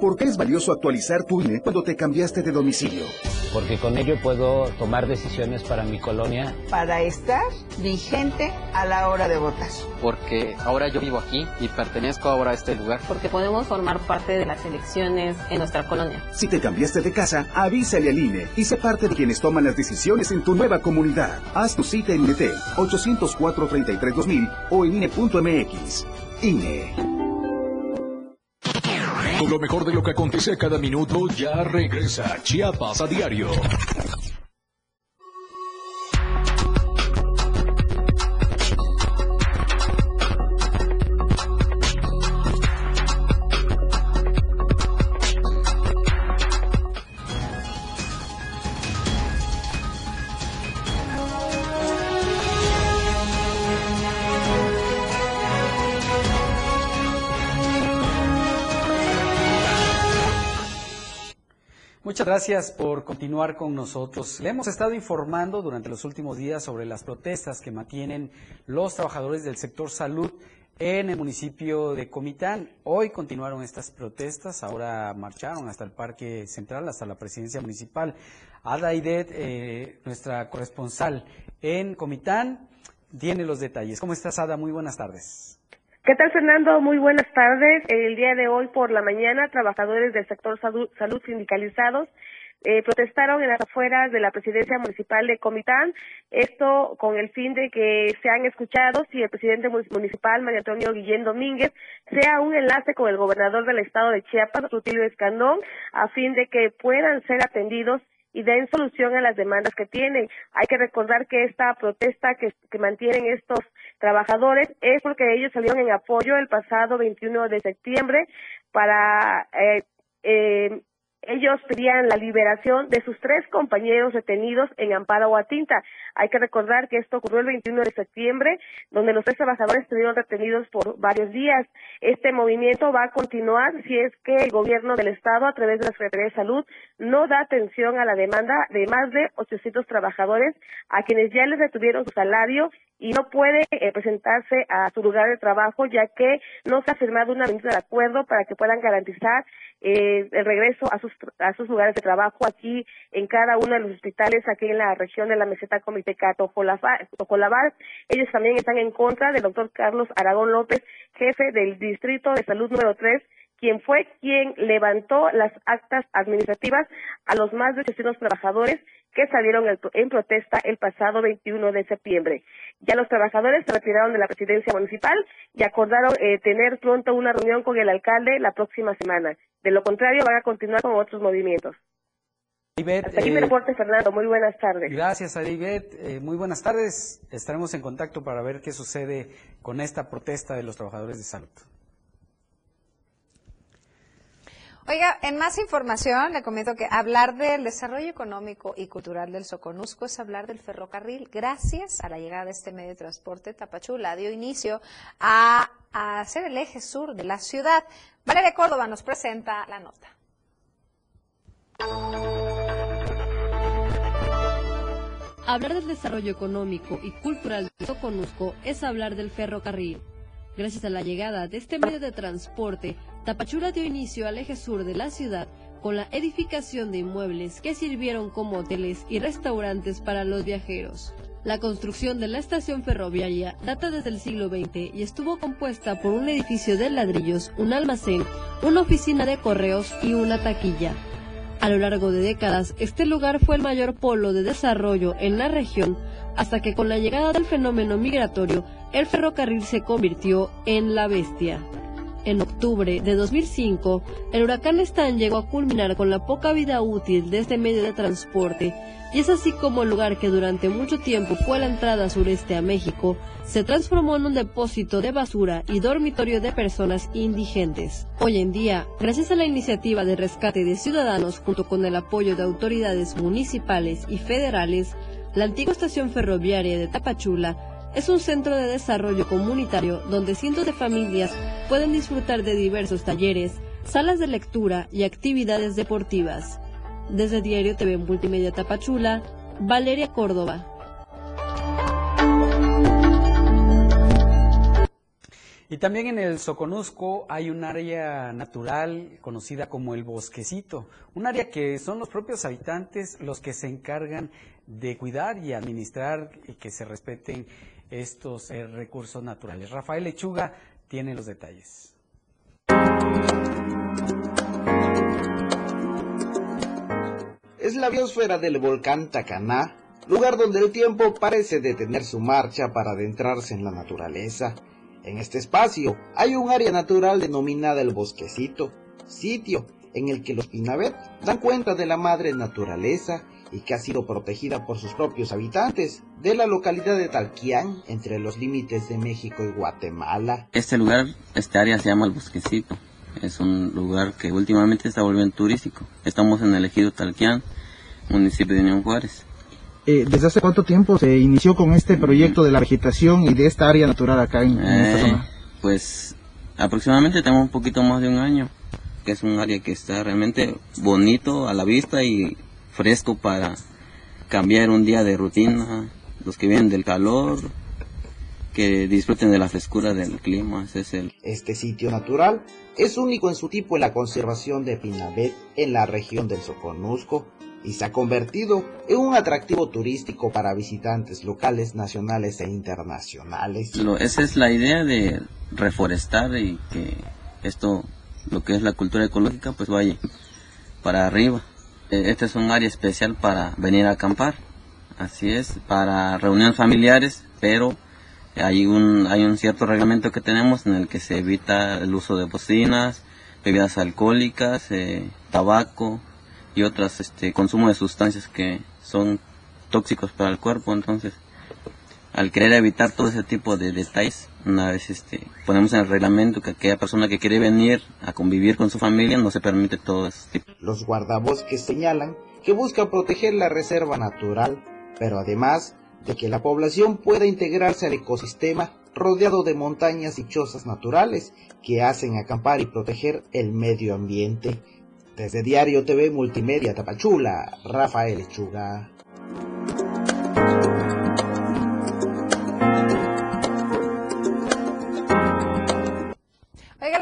¿Por qué es valioso actualizar tu INE cuando te cambiaste de domicilio? Porque con ello puedo tomar decisiones para mi colonia. Para estar vigente a la hora de votar. Porque ahora yo vivo aquí y pertenezco ahora a este lugar. Porque podemos formar parte de las elecciones en nuestra colonia. Si te cambiaste de casa, avísale al INE y sé parte de quienes toman las decisiones en tu nueva comunidad. Haz tu cita en INETEL 804-33-2000 o en INE.mx. INE. Con lo mejor de lo que acontece a cada minuto, ya regresa Chiapas a diario. Muchas gracias por continuar con nosotros. Le hemos estado informando durante los últimos días sobre las protestas que mantienen los trabajadores del sector salud en el municipio de Comitán. Hoy continuaron estas protestas, ahora marcharon hasta el Parque Central, hasta la presidencia municipal. Ada Idet, eh, nuestra corresponsal en Comitán, tiene los detalles. ¿Cómo estás, Ada? Muy buenas tardes. ¿Qué tal, Fernando? Muy buenas tardes. El día de hoy por la mañana, trabajadores del sector salud, sindicalizados eh, protestaron en las afueras de la presidencia municipal de Comitán, esto con el fin de que sean escuchados y el presidente municipal, María Antonio Guillén Domínguez, sea un enlace con el gobernador del estado de Chiapas, Rutilio Escandón, a fin de que puedan ser atendidos y den solución a las demandas que tienen. Hay que recordar que esta protesta que, que mantienen estos trabajadores es porque ellos salieron en apoyo el pasado 21 de septiembre para eh, eh, ellos pedían la liberación de sus tres compañeros detenidos en Amparo o Tinta. Hay que recordar que esto ocurrió el 21 de septiembre, donde los tres trabajadores estuvieron retenidos por varios días. Este movimiento va a continuar si es que el gobierno del Estado, a través de la Secretaría de Salud, no da atención a la demanda de más de 800 trabajadores a quienes ya les retuvieron su salario y no puede eh, presentarse a su lugar de trabajo ya que no se ha firmado una medida de acuerdo para que puedan garantizar eh, el regreso a sus a sus lugares de trabajo aquí en cada uno de los hospitales aquí en la región de la meseta Comiteca Tojolabal. Ellos también están en contra del doctor Carlos Aragón López, jefe del Distrito de Salud número 3, quien fue quien levantó las actas administrativas a los más de 800 trabajadores que salieron en protesta el pasado 21 de septiembre. Ya los trabajadores se retiraron de la presidencia municipal y acordaron eh, tener pronto una reunión con el alcalde la próxima semana. De lo contrario, van a continuar con otros movimientos. Hasta aquí eh, reporte, Fernando. Muy buenas tardes. Gracias, Aribet. Eh, muy buenas tardes. Estaremos en contacto para ver qué sucede con esta protesta de los trabajadores de salud. Oiga, en más información le comento que hablar del desarrollo económico y cultural del Soconusco es hablar del ferrocarril. Gracias a la llegada de este medio de transporte, Tapachula dio inicio a, ser el eje sur de la ciudad. Valeria Córdoba nos presenta la nota. Hablar del desarrollo económico y cultural del Soconusco es hablar del ferrocarril. Gracias a la llegada de este medio de transporte, Tapachula dio inicio al eje sur de la ciudad con la edificación de inmuebles que sirvieron como hoteles y restaurantes para los viajeros. La construcción de la estación ferroviaria data desde el siglo XX y estuvo compuesta por un edificio de ladrillos, un almacén, una oficina de correos y una taquilla. A lo largo de décadas, este lugar fue el mayor polo de desarrollo en la región hasta que con la llegada del fenómeno migratorio, el ferrocarril se convirtió en la bestia. En octubre de 2005, el huracán Stan llegó a culminar con la poca vida útil de este medio de transporte, y es así como el lugar que durante mucho tiempo fue la entrada sureste a México, se transformó en un depósito de basura y dormitorio de personas indigentes. Hoy en día, gracias a la iniciativa de rescate de ciudadanos junto con el apoyo de autoridades municipales y federales, la antigua estación ferroviaria de Tapachula es un centro de desarrollo comunitario donde cientos de familias pueden disfrutar de diversos talleres, salas de lectura y actividades deportivas. Desde Diario TV Multimedia Tapachula, Valeria Córdoba. Y también en el Soconusco hay un área natural conocida como el Bosquecito, un área que son los propios habitantes los que se encargan de cuidar y administrar y que se respeten estos eh, recursos naturales. Rafael Lechuga tiene los detalles. Es la biosfera del volcán Tacaná, lugar donde el tiempo parece detener su marcha para adentrarse en la naturaleza. En este espacio hay un área natural denominada el Bosquecito, sitio en el que los Pinabet dan cuenta de la madre naturaleza y que ha sido protegida por sus propios habitantes de la localidad de Talquián, entre los límites de México y Guatemala. Este lugar, este área se llama el Bosquecito. Es un lugar que últimamente está volviendo turístico. Estamos en el ejido Talquián, municipio de Unión Juárez. Eh, ¿Desde hace cuánto tiempo se inició con este proyecto de la vegetación y de esta área natural acá en, en esta Eh, zona? Pues aproximadamente tenemos un poquito más de un año, que es un área que está realmente bonito a la vista y fresco para cambiar un día de rutina, los que vienen del calor, que disfruten de la frescura del clima, ese es el... Este sitio natural es único en su tipo en la conservación de Pinabet en la región del Soconusco y se ha convertido en un atractivo turístico para visitantes locales, nacionales e internacionales. Lo- esa es la idea de reforestar y que esto, lo que es la cultura ecológica, pues vaya para arriba. Eh, Este es un área especial para venir a acampar, así es, para reuniones familiares, pero hay un, hay un cierto reglamento que tenemos en el que se evita el uso de bocinas, bebidas alcohólicas, eh, tabaco y otras, este, consumo de sustancias que son tóxicos para el cuerpo, entonces al querer evitar todo ese tipo de detalles, una vez este, ponemos en el reglamento que aquella persona que quiere venir a convivir con su familia no se permite todo tipo. Los guardabosques señalan que buscan proteger la reserva natural, pero además de que la población pueda integrarse al ecosistema rodeado de montañas y chozas naturales que hacen acampar y proteger el medio ambiente. Desde Diario TV Multimedia Tapachula, Rafael Lechuga.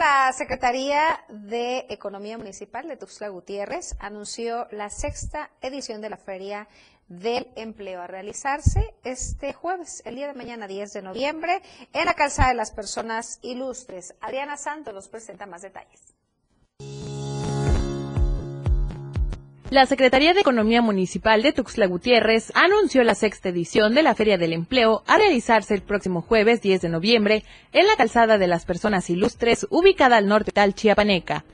La Secretaría de Economía Municipal de Tuxtla Gutiérrez anunció la sexta edición de la Feria del Empleo a realizarse este jueves, el día de mañana 10 de noviembre, en la Calzada de las Personas Ilustres. Adriana Santos nos presenta más detalles. La Secretaría de Economía Municipal de Tuxtla Gutiérrez anunció la sexta edición de la Feria del Empleo a realizarse el próximo jueves 10 de noviembre en la Calzada de las Personas Ilustres ubicada al norte tal Chiapaneca.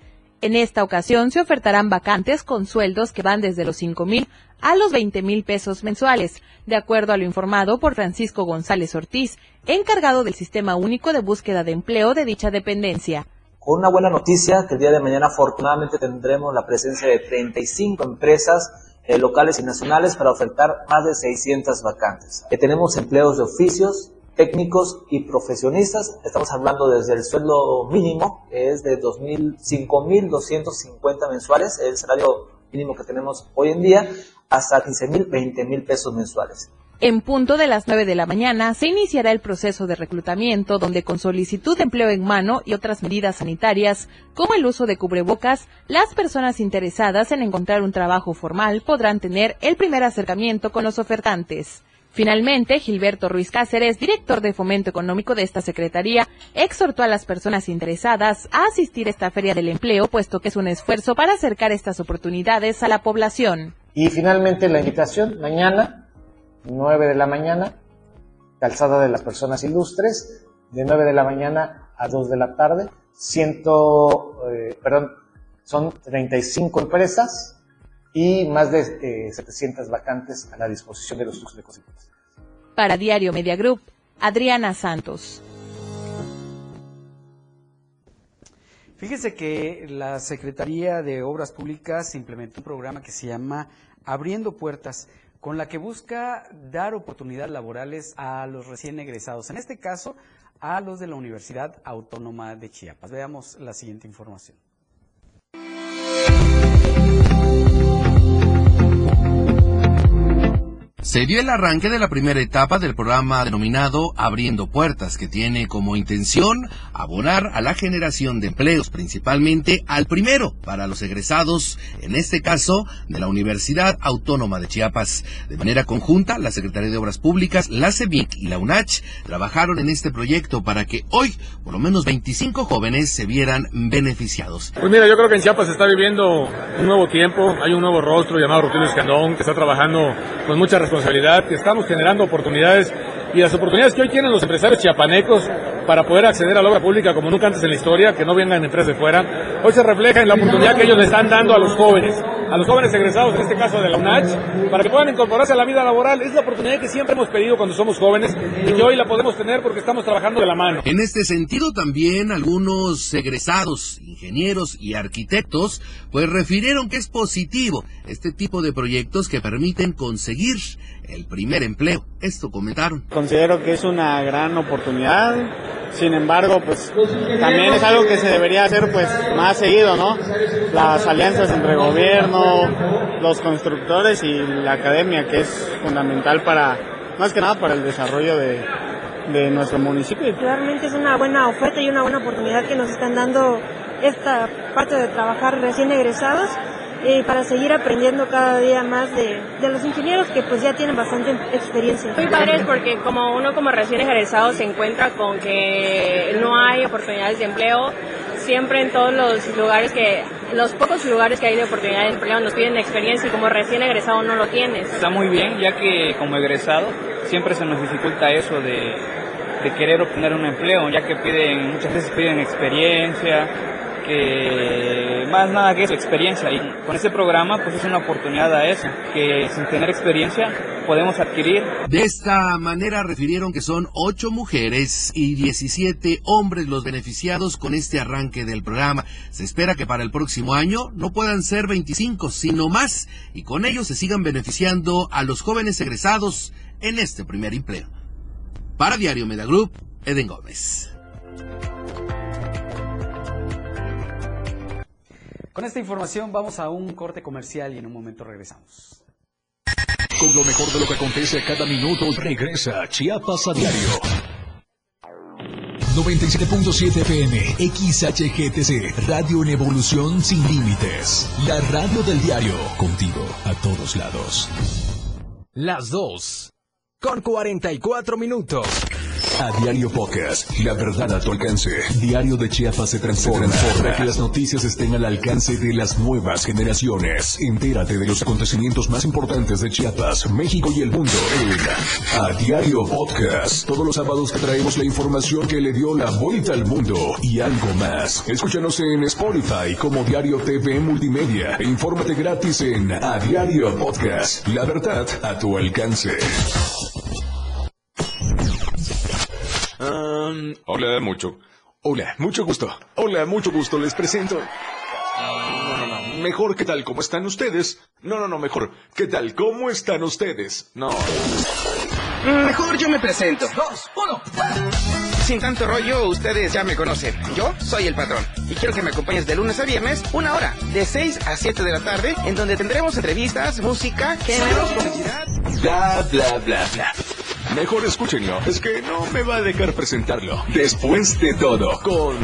En esta ocasión se ofertarán vacantes con sueldos que van desde los 5 mil a los 20 mil pesos mensuales, de acuerdo a lo informado por Francisco González Ortiz, encargado del Sistema Único de Búsqueda de Empleo de dicha dependencia. Con una buena noticia, que el día de mañana afortunadamente tendremos la presencia de 35 empresas eh, locales y nacionales para ofertar más de 600 vacantes. Que tenemos empleos de oficios, técnicos y profesionistas. Estamos hablando desde el sueldo mínimo, que es de 2.000, 5.250 mensuales, el salario mínimo que tenemos hoy en día, hasta 15.000, 20.000 pesos mensuales. En punto de las 9 de la mañana se iniciará el proceso de reclutamiento donde con solicitud de empleo en mano y otras medidas sanitarias, como el uso de cubrebocas, las personas interesadas en encontrar un trabajo formal podrán tener el primer acercamiento con los ofertantes. Finalmente, Gilberto Ruiz Cáceres, director de Fomento Económico de esta Secretaría, exhortó a las personas interesadas a asistir a esta Feria del Empleo, puesto que es un esfuerzo para acercar estas oportunidades a la población. Y finalmente la invitación, mañana, 9 de la mañana, calzada de las personas ilustres, de 9 de la mañana a 2 de la tarde, ciento, eh, perdón, son 35 empresas y más de eh, 700 vacantes a la disposición de los tuxtlecos. Para Diario Media Group, Adriana Santos. Fíjese que la Secretaría de Obras Públicas implementó un programa que se llama Abriendo Puertas, con la que busca dar oportunidades laborales a los recién egresados, en este caso a los de la Universidad Autónoma de Chiapas. Veamos la siguiente información. Se dio el arranque de la primera etapa del programa denominado Abriendo Puertas, que tiene como intención abonar a la generación de empleos, principalmente al primero para los egresados, en este caso de la Universidad Autónoma de Chiapas. De manera conjunta, la Secretaría de Obras Públicas, la CEMIC y la UNACH trabajaron en este proyecto para que hoy por lo menos 25 jóvenes se vieran beneficiados. Pues mira, yo creo que en Chiapas se está viviendo un nuevo tiempo, hay un nuevo rostro llamado Rutilio Escandón que está trabajando con mucha responsabilidad responsabilidad, que estamos generando oportunidades y las oportunidades que hoy tienen los empresarios chiapanecos para poder acceder a la obra pública como nunca antes en la historia, que no vengan empresas de fuera, hoy se refleja en la oportunidad que ellos le están dando a los jóvenes, a los jóvenes egresados, en este caso de la UNACH, para que puedan incorporarse a la vida laboral. Es la oportunidad que siempre hemos pedido cuando somos jóvenes y que hoy la podemos tener porque estamos trabajando de la mano. En este sentido también algunos egresados, ingenieros y arquitectos, pues refirieron que es positivo este tipo de proyectos que permiten conseguir el primer empleo. Esto comentaron. Considero que es una gran oportunidad. Sin embargo, pues también es algo que se debería hacer pues más seguido, ¿no? Las alianzas entre gobierno, los constructores y la academia, que es fundamental para, más que nada para el desarrollo de, de nuestro municipio. Realmente es una buena oferta y una buena oportunidad que nos están dando esta parte de trabajar recién egresados eh, para seguir aprendiendo cada día más de, de, los ingenieros que pues ya tienen bastante experiencia. Muy padres porque como uno como recién egresado se encuentra con que no hay oportunidades de empleo, siempre en todos los lugares que, los pocos lugares que hay de oportunidades de empleo nos piden experiencia y como recién egresado no lo tienes. Está muy bien, ya que como egresado siempre se nos dificulta eso de, de querer obtener un empleo, ya que piden, muchas veces piden experiencia, que más nada que es experiencia y con este programa pues es una oportunidad a eso, que sin tener experiencia podemos adquirir. De esta manera refirieron que son 8 mujeres y 17 hombres los beneficiados con este arranque del programa. Se espera que para el próximo año no puedan ser 25, sino más, y con ello se sigan beneficiando a los jóvenes egresados en este primer empleo. Para Diario Media Group, Eden Gómez. Con esta información vamos a un corte comercial y en un momento regresamos. Con lo mejor de lo que acontece a cada minuto, regresa Chiapas a diario. 97.7 FM, XHGTC, Radio en Evolución Sin Límites. La radio del diario, contigo a todos lados. Las 2, con 44 minutos. A Diario Podcast, la verdad a tu alcance. Diario de Chiapas se transforma, para que las noticias estén al alcance de las nuevas generaciones. Entérate de los acontecimientos más importantes de Chiapas, México y el mundo en A Diario Podcast. Todos los sábados te traemos la información que le dio la vuelta al mundo y algo más. Escúchanos en Spotify como Diario TV Multimedia e infórmate gratis en A Diario Podcast. La verdad a tu alcance. Um, hola, mucho. Hola, mucho gusto. Hola, mucho gusto. Les presento. No, no, no. Mejor, ¿qué tal? ¿Cómo están ustedes? No, no, no, mejor. ¿Qué tal? ¿Cómo están ustedes? No. Mejor yo me presento. Dos, uno. Sin tanto rollo, ustedes ya me conocen. Yo soy el patrón. Y quiero que me acompañes de lunes a viernes, una hora, de 6 a 7 de la tarde, en donde tendremos entrevistas, música, géneros, publicidad. Bla, bla, bla, bla. Mejor escúchenlo, es que no me va a dejar presentarlo. Después de todo, con...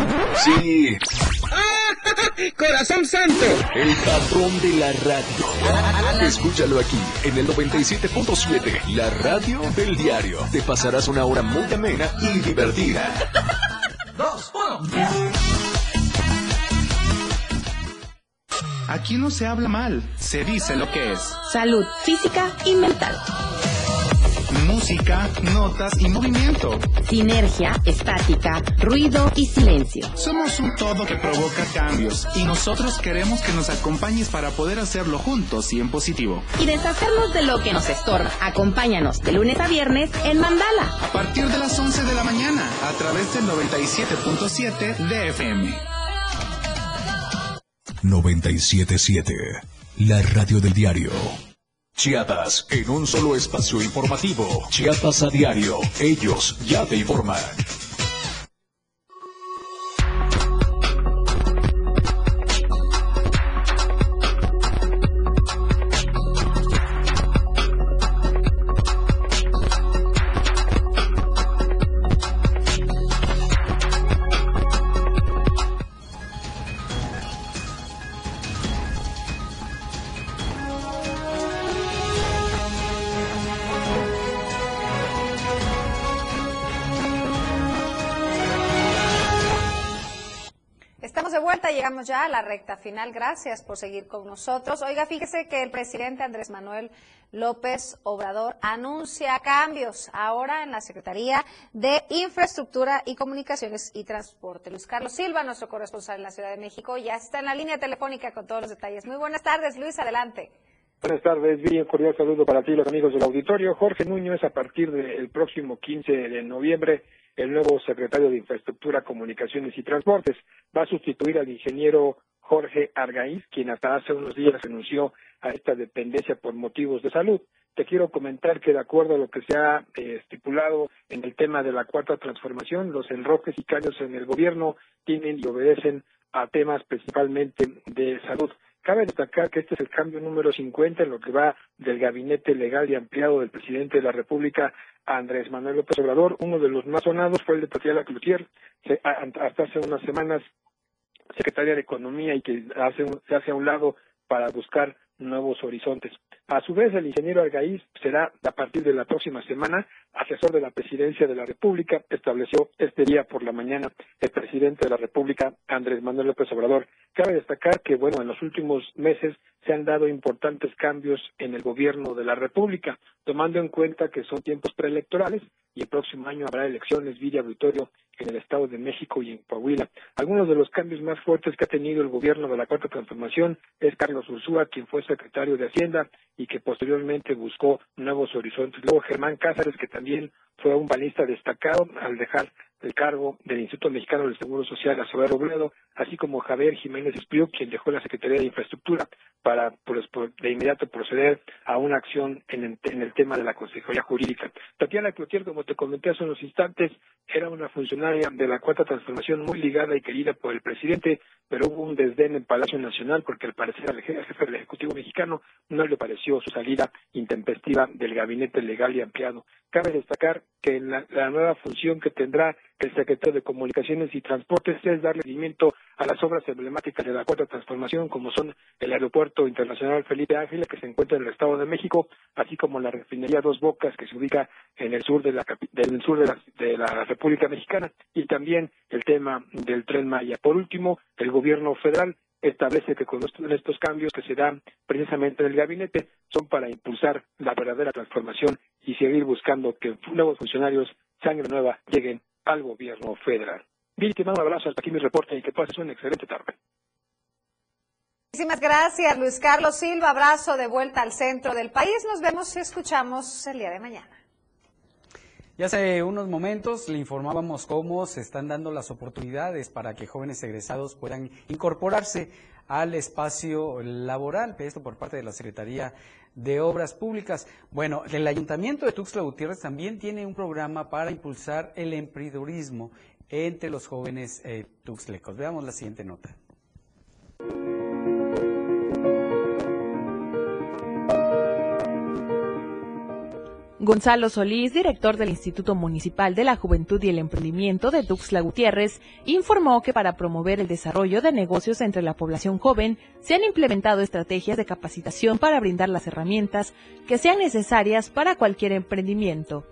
Sí... ¡Corazón Santo! El patrón de la radio. Escúchalo aquí, en el 97.7, la radio del diario. Te pasarás una hora muy amena y divertida. Dos, uno. Aquí no se habla mal, se dice lo que es. Salud física y mental. Música, notas y movimiento. Sinergia, estática, ruido y silencio. Somos un todo que provoca cambios y nosotros queremos que nos acompañes para poder hacerlo juntos y en positivo. Y deshacernos de lo que nos estorba. Acompáñanos de lunes a viernes en Mandala. A partir de las 11 de la mañana a través del 97.7 de FM. 977, la radio del diario. Chiapas, en un solo espacio informativo. Chiapas a diario. Ellos ya te informan. Final. Gracias por seguir con nosotros. Oiga, fíjese que el presidente Andrés Manuel López Obrador anuncia cambios ahora en la Secretaría de Infraestructura y Comunicaciones y Transporte. Luis Carlos Silva, nuestro corresponsal en la Ciudad de México, ya está en la línea telefónica con todos los detalles. Muy buenas tardes, Luis, adelante. Buenas tardes, bien cordial saludo para ti, los amigos del auditorio. Jorge Núñez, a partir del próximo 15 de noviembre, el nuevo secretario de Infraestructura, Comunicaciones y Transportes va a sustituir al ingeniero Jorge Argaiz, quien hasta hace unos días renunció a esta dependencia por motivos de salud. Te quiero comentar que de acuerdo a lo que se ha eh, estipulado en el tema de la cuarta transformación, los enroques y cambios en el gobierno tienen y obedecen a temas principalmente de salud. Cabe destacar que este es el cambio número 50 en lo que va del gabinete legal y ampliado del presidente de la República, Andrés Manuel López Obrador. Uno de los más sonados fue el de Tatiana Cloutier, hasta hace unas semanas secretaria de Economía y que se hace a un lado para buscar nuevos horizontes. A su vez, el ingeniero Argaiz será, a partir de la próxima semana, asesor de la presidencia de la República. Estableció este día por la mañana el presidente de la República, Andrés Manuel López Obrador. Cabe destacar que, bueno, en los últimos meses se han dado importantes cambios en el gobierno de la República, tomando en cuenta que son tiempos preelectorales y el próximo año habrá elecciones vía auditorio en el Estado de México y en Coahuila. Algunos de los cambios más fuertes que ha tenido el gobierno de la Cuarta Transformación es Carlos Ursúa, quien fue secretario de Hacienda y que posteriormente buscó nuevos horizontes. Luego Germán Cázares, que también fue un balista destacado al dejar el cargo del Instituto Mexicano del Seguro Social a Sober Robledo, así como Javier Jiménez Espriu, quien dejó la Secretaría de Infraestructura para pues, de inmediato proceder a una acción en el, en tema de la Consejería Jurídica. Tatiana Cloutier, como te comenté hace unos instantes, era una funcionaria de la Cuarta Transformación muy ligada y querida por el presidente, pero hubo un desdén en Palacio Nacional porque al parecer al jefe del Ejecutivo mexicano no le pareció su salida intempestiva del gabinete legal y ampliado. Cabe destacar que la, la nueva función que tendrá el secretario de Comunicaciones y Transportes es darle seguimiento a las obras emblemáticas de la cuarta transformación, como son el Aeropuerto Internacional Felipe Ángeles, que se encuentra en el Estado de México, así como la refinería Dos Bocas, que se ubica en el sur de la, del sur de la, de la República Mexicana, y también el tema del Tren Maya. Por último, el gobierno federal establece que con estos cambios que se dan precisamente en el gabinete son para impulsar la verdadera transformación y seguir buscando que nuevos funcionarios, sangre nueva, lleguen al gobierno federal. Bien, te mando un abrazo hasta aquí mi reporte y que pases una excelente tarde. Muchísimas gracias, Luis Carlos Silva. Abrazo de vuelta al centro del país. Nos vemos y escuchamos el día de mañana. Ya hace unos momentos le informábamos cómo se están dando las oportunidades para que jóvenes egresados puedan incorporarse al espacio laboral, esto por parte de la Secretaría de Obras Públicas. Bueno, el Ayuntamiento de Tuxtla Gutiérrez también tiene un programa para impulsar el emprendedurismo entre los jóvenes eh, tuxtlecos. Veamos la siguiente nota. Gonzalo Solís, director del Instituto Municipal de la Juventud y el Emprendimiento de Tuxtla Gutiérrez, informó que para promover el desarrollo de negocios entre la población joven se han implementado estrategias de capacitación para brindar las herramientas que sean necesarias para cualquier emprendimiento.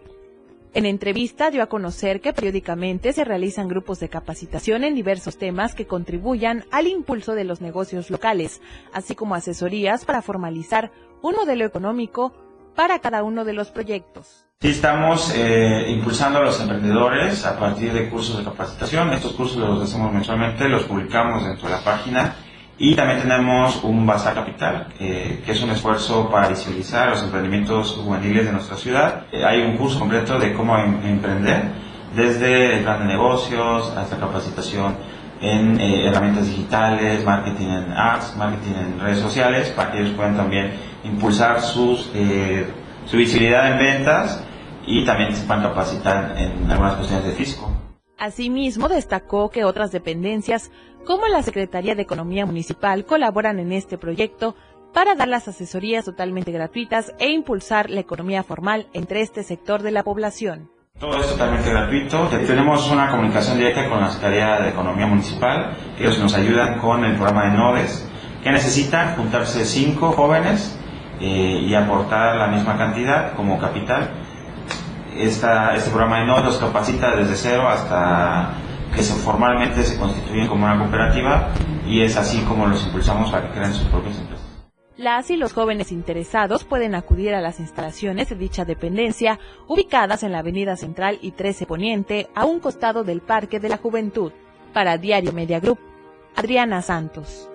En entrevista dio a conocer que periódicamente se realizan grupos de capacitación en diversos temas que contribuyan al impulso de los negocios locales, así como asesorías para formalizar un modelo económico para cada uno de los proyectos. Sí, estamos eh, impulsando a los emprendedores a partir de cursos de capacitación. Estos cursos los hacemos mensualmente, los publicamos dentro de la página. Y también tenemos un Bazar Capital, eh, que es un esfuerzo para visibilizar los emprendimientos juveniles de nuestra ciudad. Eh, hay un curso completo de cómo em emprender, desde el plan de negocios hasta capacitación en herramientas digitales, marketing en ads, marketing en redes sociales, para que ellos puedan también impulsar sus, eh, su visibilidad en ventas y también se puedan capacitar en algunas cuestiones de fisco. Asimismo, destacó que otras dependencias, como la Secretaría de Economía Municipal, colaboran en este proyecto para dar las asesorías totalmente gratuitas e impulsar la economía formal entre este sector de la población. Todo es totalmente gratuito. Tenemos una comunicación directa con la Secretaría de Economía Municipal. Ellos nos ayudan con el programa de NODES, que necesitan juntarse cinco jóvenes eh, y aportar la misma cantidad como capital. Este programa de no los capacita desde cero hasta que formalmente se constituyen como una cooperativa y es así como los impulsamos a que creen sus propias empresas. Las y los jóvenes interesados pueden acudir a las instalaciones de dicha dependencia, ubicadas en la Avenida Central y 13 Poniente, a un costado del Parque de la Juventud. Para Diario Media Group, Adriana Santos.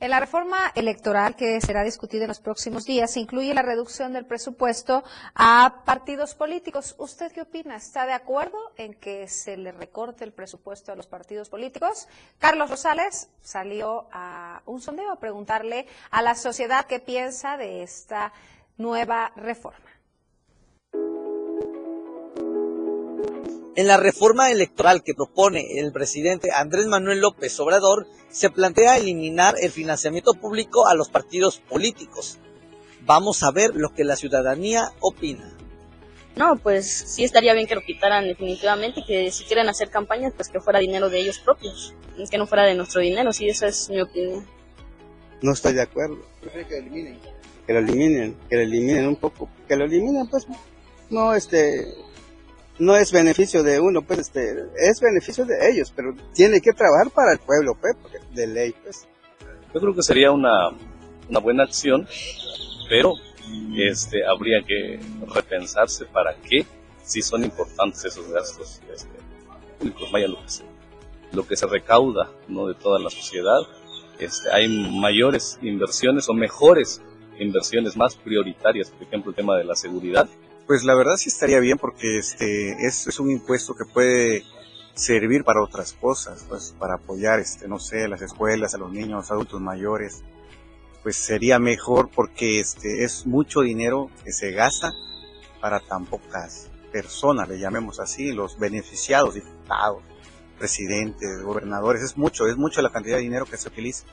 En la reforma electoral que será discutida en los próximos días incluye la reducción del presupuesto a partidos políticos. ¿Usted qué opina? ¿Está de acuerdo en que se le recorte el presupuesto a los partidos políticos? Carlos Rosales salió a un sondeo a preguntarle a la sociedad qué piensa de esta nueva reforma. En la reforma electoral que propone el presidente Andrés Manuel López Obrador, se plantea eliminar el financiamiento público a los partidos políticos. Vamos a ver lo que la ciudadanía opina. No, pues sí estaría bien que lo quitaran definitivamente, que si quieren hacer campañas, pues que fuera dinero de ellos propios, que no fuera de nuestro dinero, sí, esa es mi opinión. No estoy de acuerdo. que lo eliminen. Que lo eliminen, que lo eliminen un poco, que lo eliminen, pues, no, este, no es beneficio de uno, pues este, es beneficio de ellos, pero tiene que trabajar para el pueblo, pues, de ley, pues. Yo creo que sería una, una buena acción, pero este, habría que repensarse para qué, si son importantes esos gastos este, públicos, vaya lo que se, lo que se recauda ¿no? de toda la sociedad, este, hay mayores inversiones o mejores inversiones más prioritarias, por ejemplo el tema de la seguridad, pues la verdad sí estaría bien porque este es, un impuesto que puede servir para otras cosas, pues para apoyar, este, no sé, las escuelas, a los niños, adultos mayores, pues sería mejor porque este es mucho dinero que se gasta para tan pocas personas, le llamemos así, los beneficiados, diputados, presidentes, gobernadores, es mucho, es mucho la cantidad de dinero que se utiliza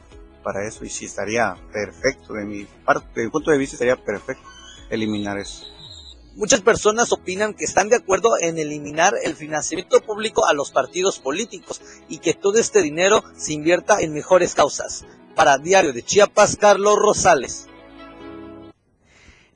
para eso y sí estaría perfecto, de mi parte, de mi punto de vista estaría perfecto eliminar eso. Muchas personas opinan que están de acuerdo en eliminar el financiamiento público a los partidos políticos y que todo este dinero se invierta en mejores causas. Para Diario de Chiapas, Carlos Rosales.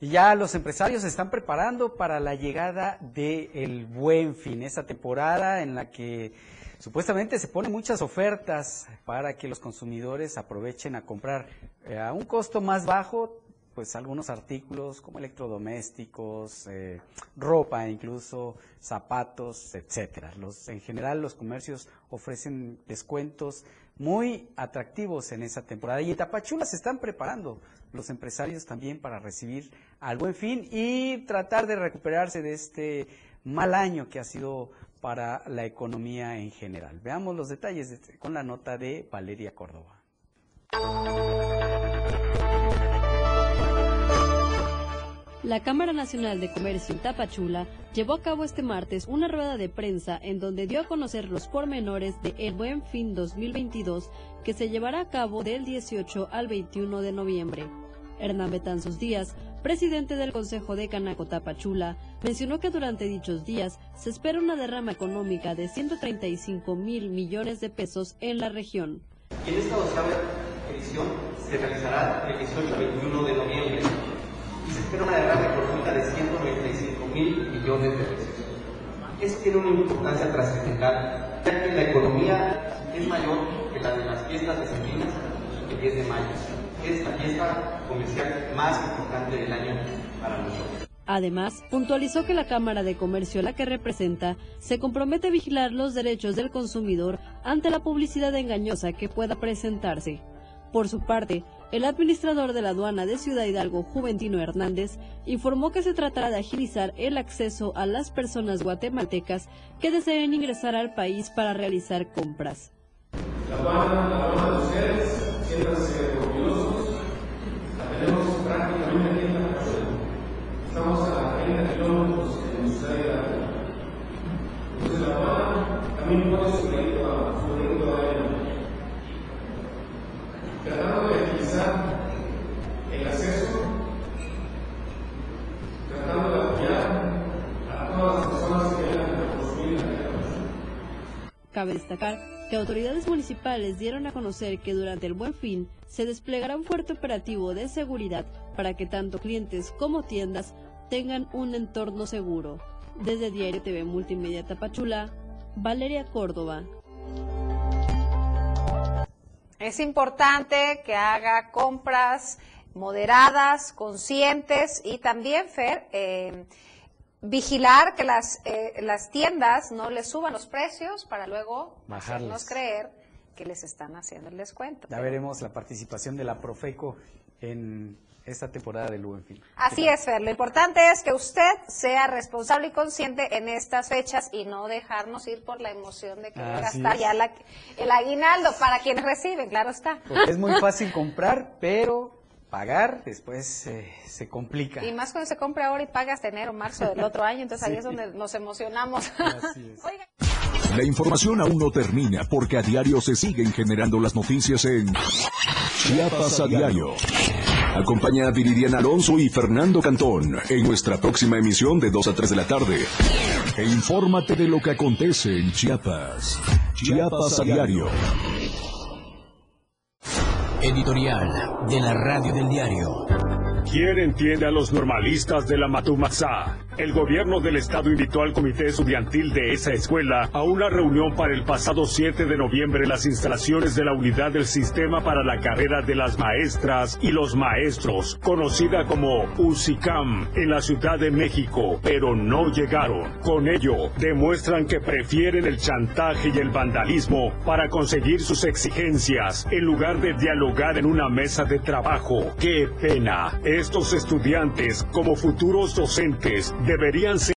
Y ya los empresarios se están preparando para la llegada del Buen Fin, esa temporada en la que supuestamente se ponen muchas ofertas para que los consumidores aprovechen a comprar eh, a un costo más bajo pues algunos artículos como electrodomésticos, eh, ropa, incluso zapatos, etcétera. Los, en general los comercios ofrecen descuentos muy atractivos en esa temporada y en Tapachula se están preparando los empresarios también para recibir al buen fin y tratar de recuperarse de este mal año que ha sido para la economía en general. Veamos los detalles con la nota de Valeria Córdoba. La Cámara Nacional de Comercio Tapachula llevó a cabo este martes una rueda de prensa en donde dio a conocer los pormenores de El Buen Fin 2022 que se llevará a cabo del 18 al 21 de noviembre. Hernán Betanzos Díaz, presidente del Consejo de Canaco Tapachula, mencionó que durante dichos días se espera una derrama económica de 135 mil millones de pesos en la región. En esta edición se realizará el 18 al 21 de noviembre espera una derrama económica de 195 mil millones de pesos. Esto tiene una importancia trascendental, ya que la economía es mayor que la de las fiestas de decembrinas el 10 de mayo. Es la fiesta comercial más importante del año para nosotros. Además, puntualizó que la Cámara de Comercio, la que representa, se compromete a vigilar los derechos del consumidor ante la publicidad engañosa que pueda presentarse. Por su parte, el administrador de la aduana de Ciudad Hidalgo, Juventino Hernández, informó que se tratará de agilizar el acceso a las personas guatemaltecas que deseen ingresar al país para realizar compras. La aduana, la aduana de ustedes, siéntanse orgullosos, la tenemos prácticamente en la casa. Estamos a 30 kilómetros en Ciudad Hidalgo. Entonces la aduana también puede su crédito a su crédito a Tratando de el acceso, tratando de apoyar a todas las personas que hayan construido Cabe destacar que autoridades municipales dieron a conocer que durante el Buen Fin se desplegará un fuerte operativo de seguridad para que tanto clientes como tiendas tengan un entorno seguro. Desde Diario TV Multimedia Tapachula, Valeria Córdoba. Es importante que haga compras moderadas, conscientes y también, Fer, eh, vigilar que las, eh, las tiendas no le suban los precios para luego Bajarles. hacernos creer que les están haciendo el descuento. Ya veremos la participación de la Profeco en esta temporada del Buen Fin. Así es, Fer. Lo importante es que usted sea responsable y consciente en estas fechas y no dejarnos ir por la emoción de querer Así gastar es. ya la- el aguinaldo para quienes reciben, claro está. Porque es muy fácil comprar, pero pagar después eh, se complica. Y más cuando se compra ahora y pagas de enero, marzo del otro año, entonces ahí Sí. es donde nos emocionamos. Oiga, La información aún no termina porque a diario se siguen generando las noticias en Chiapas a diario. Acompaña a Viridiana Alonso y Fernando Cantón en nuestra próxima emisión de 2 a 3 de la tarde. E infórmate de lo que acontece en Chiapas. Chiapas a diario. Editorial de la Radio del Diario. ¿Quién entiende a los normalistas de la Matumaxá? El gobierno del estado invitó al comité estudiantil de esa escuela a una reunión para el pasado 7 de noviembre en las instalaciones de la unidad del sistema para la carrera de las maestras y los maestros, conocida como UCICAM, en la Ciudad de México, pero no llegaron. Con ello, demuestran que prefieren el chantaje y el vandalismo para conseguir sus exigencias en lugar de dialogar en una mesa de trabajo. ¡Qué pena! Estos estudiantes, como futuros docentes, deberían ser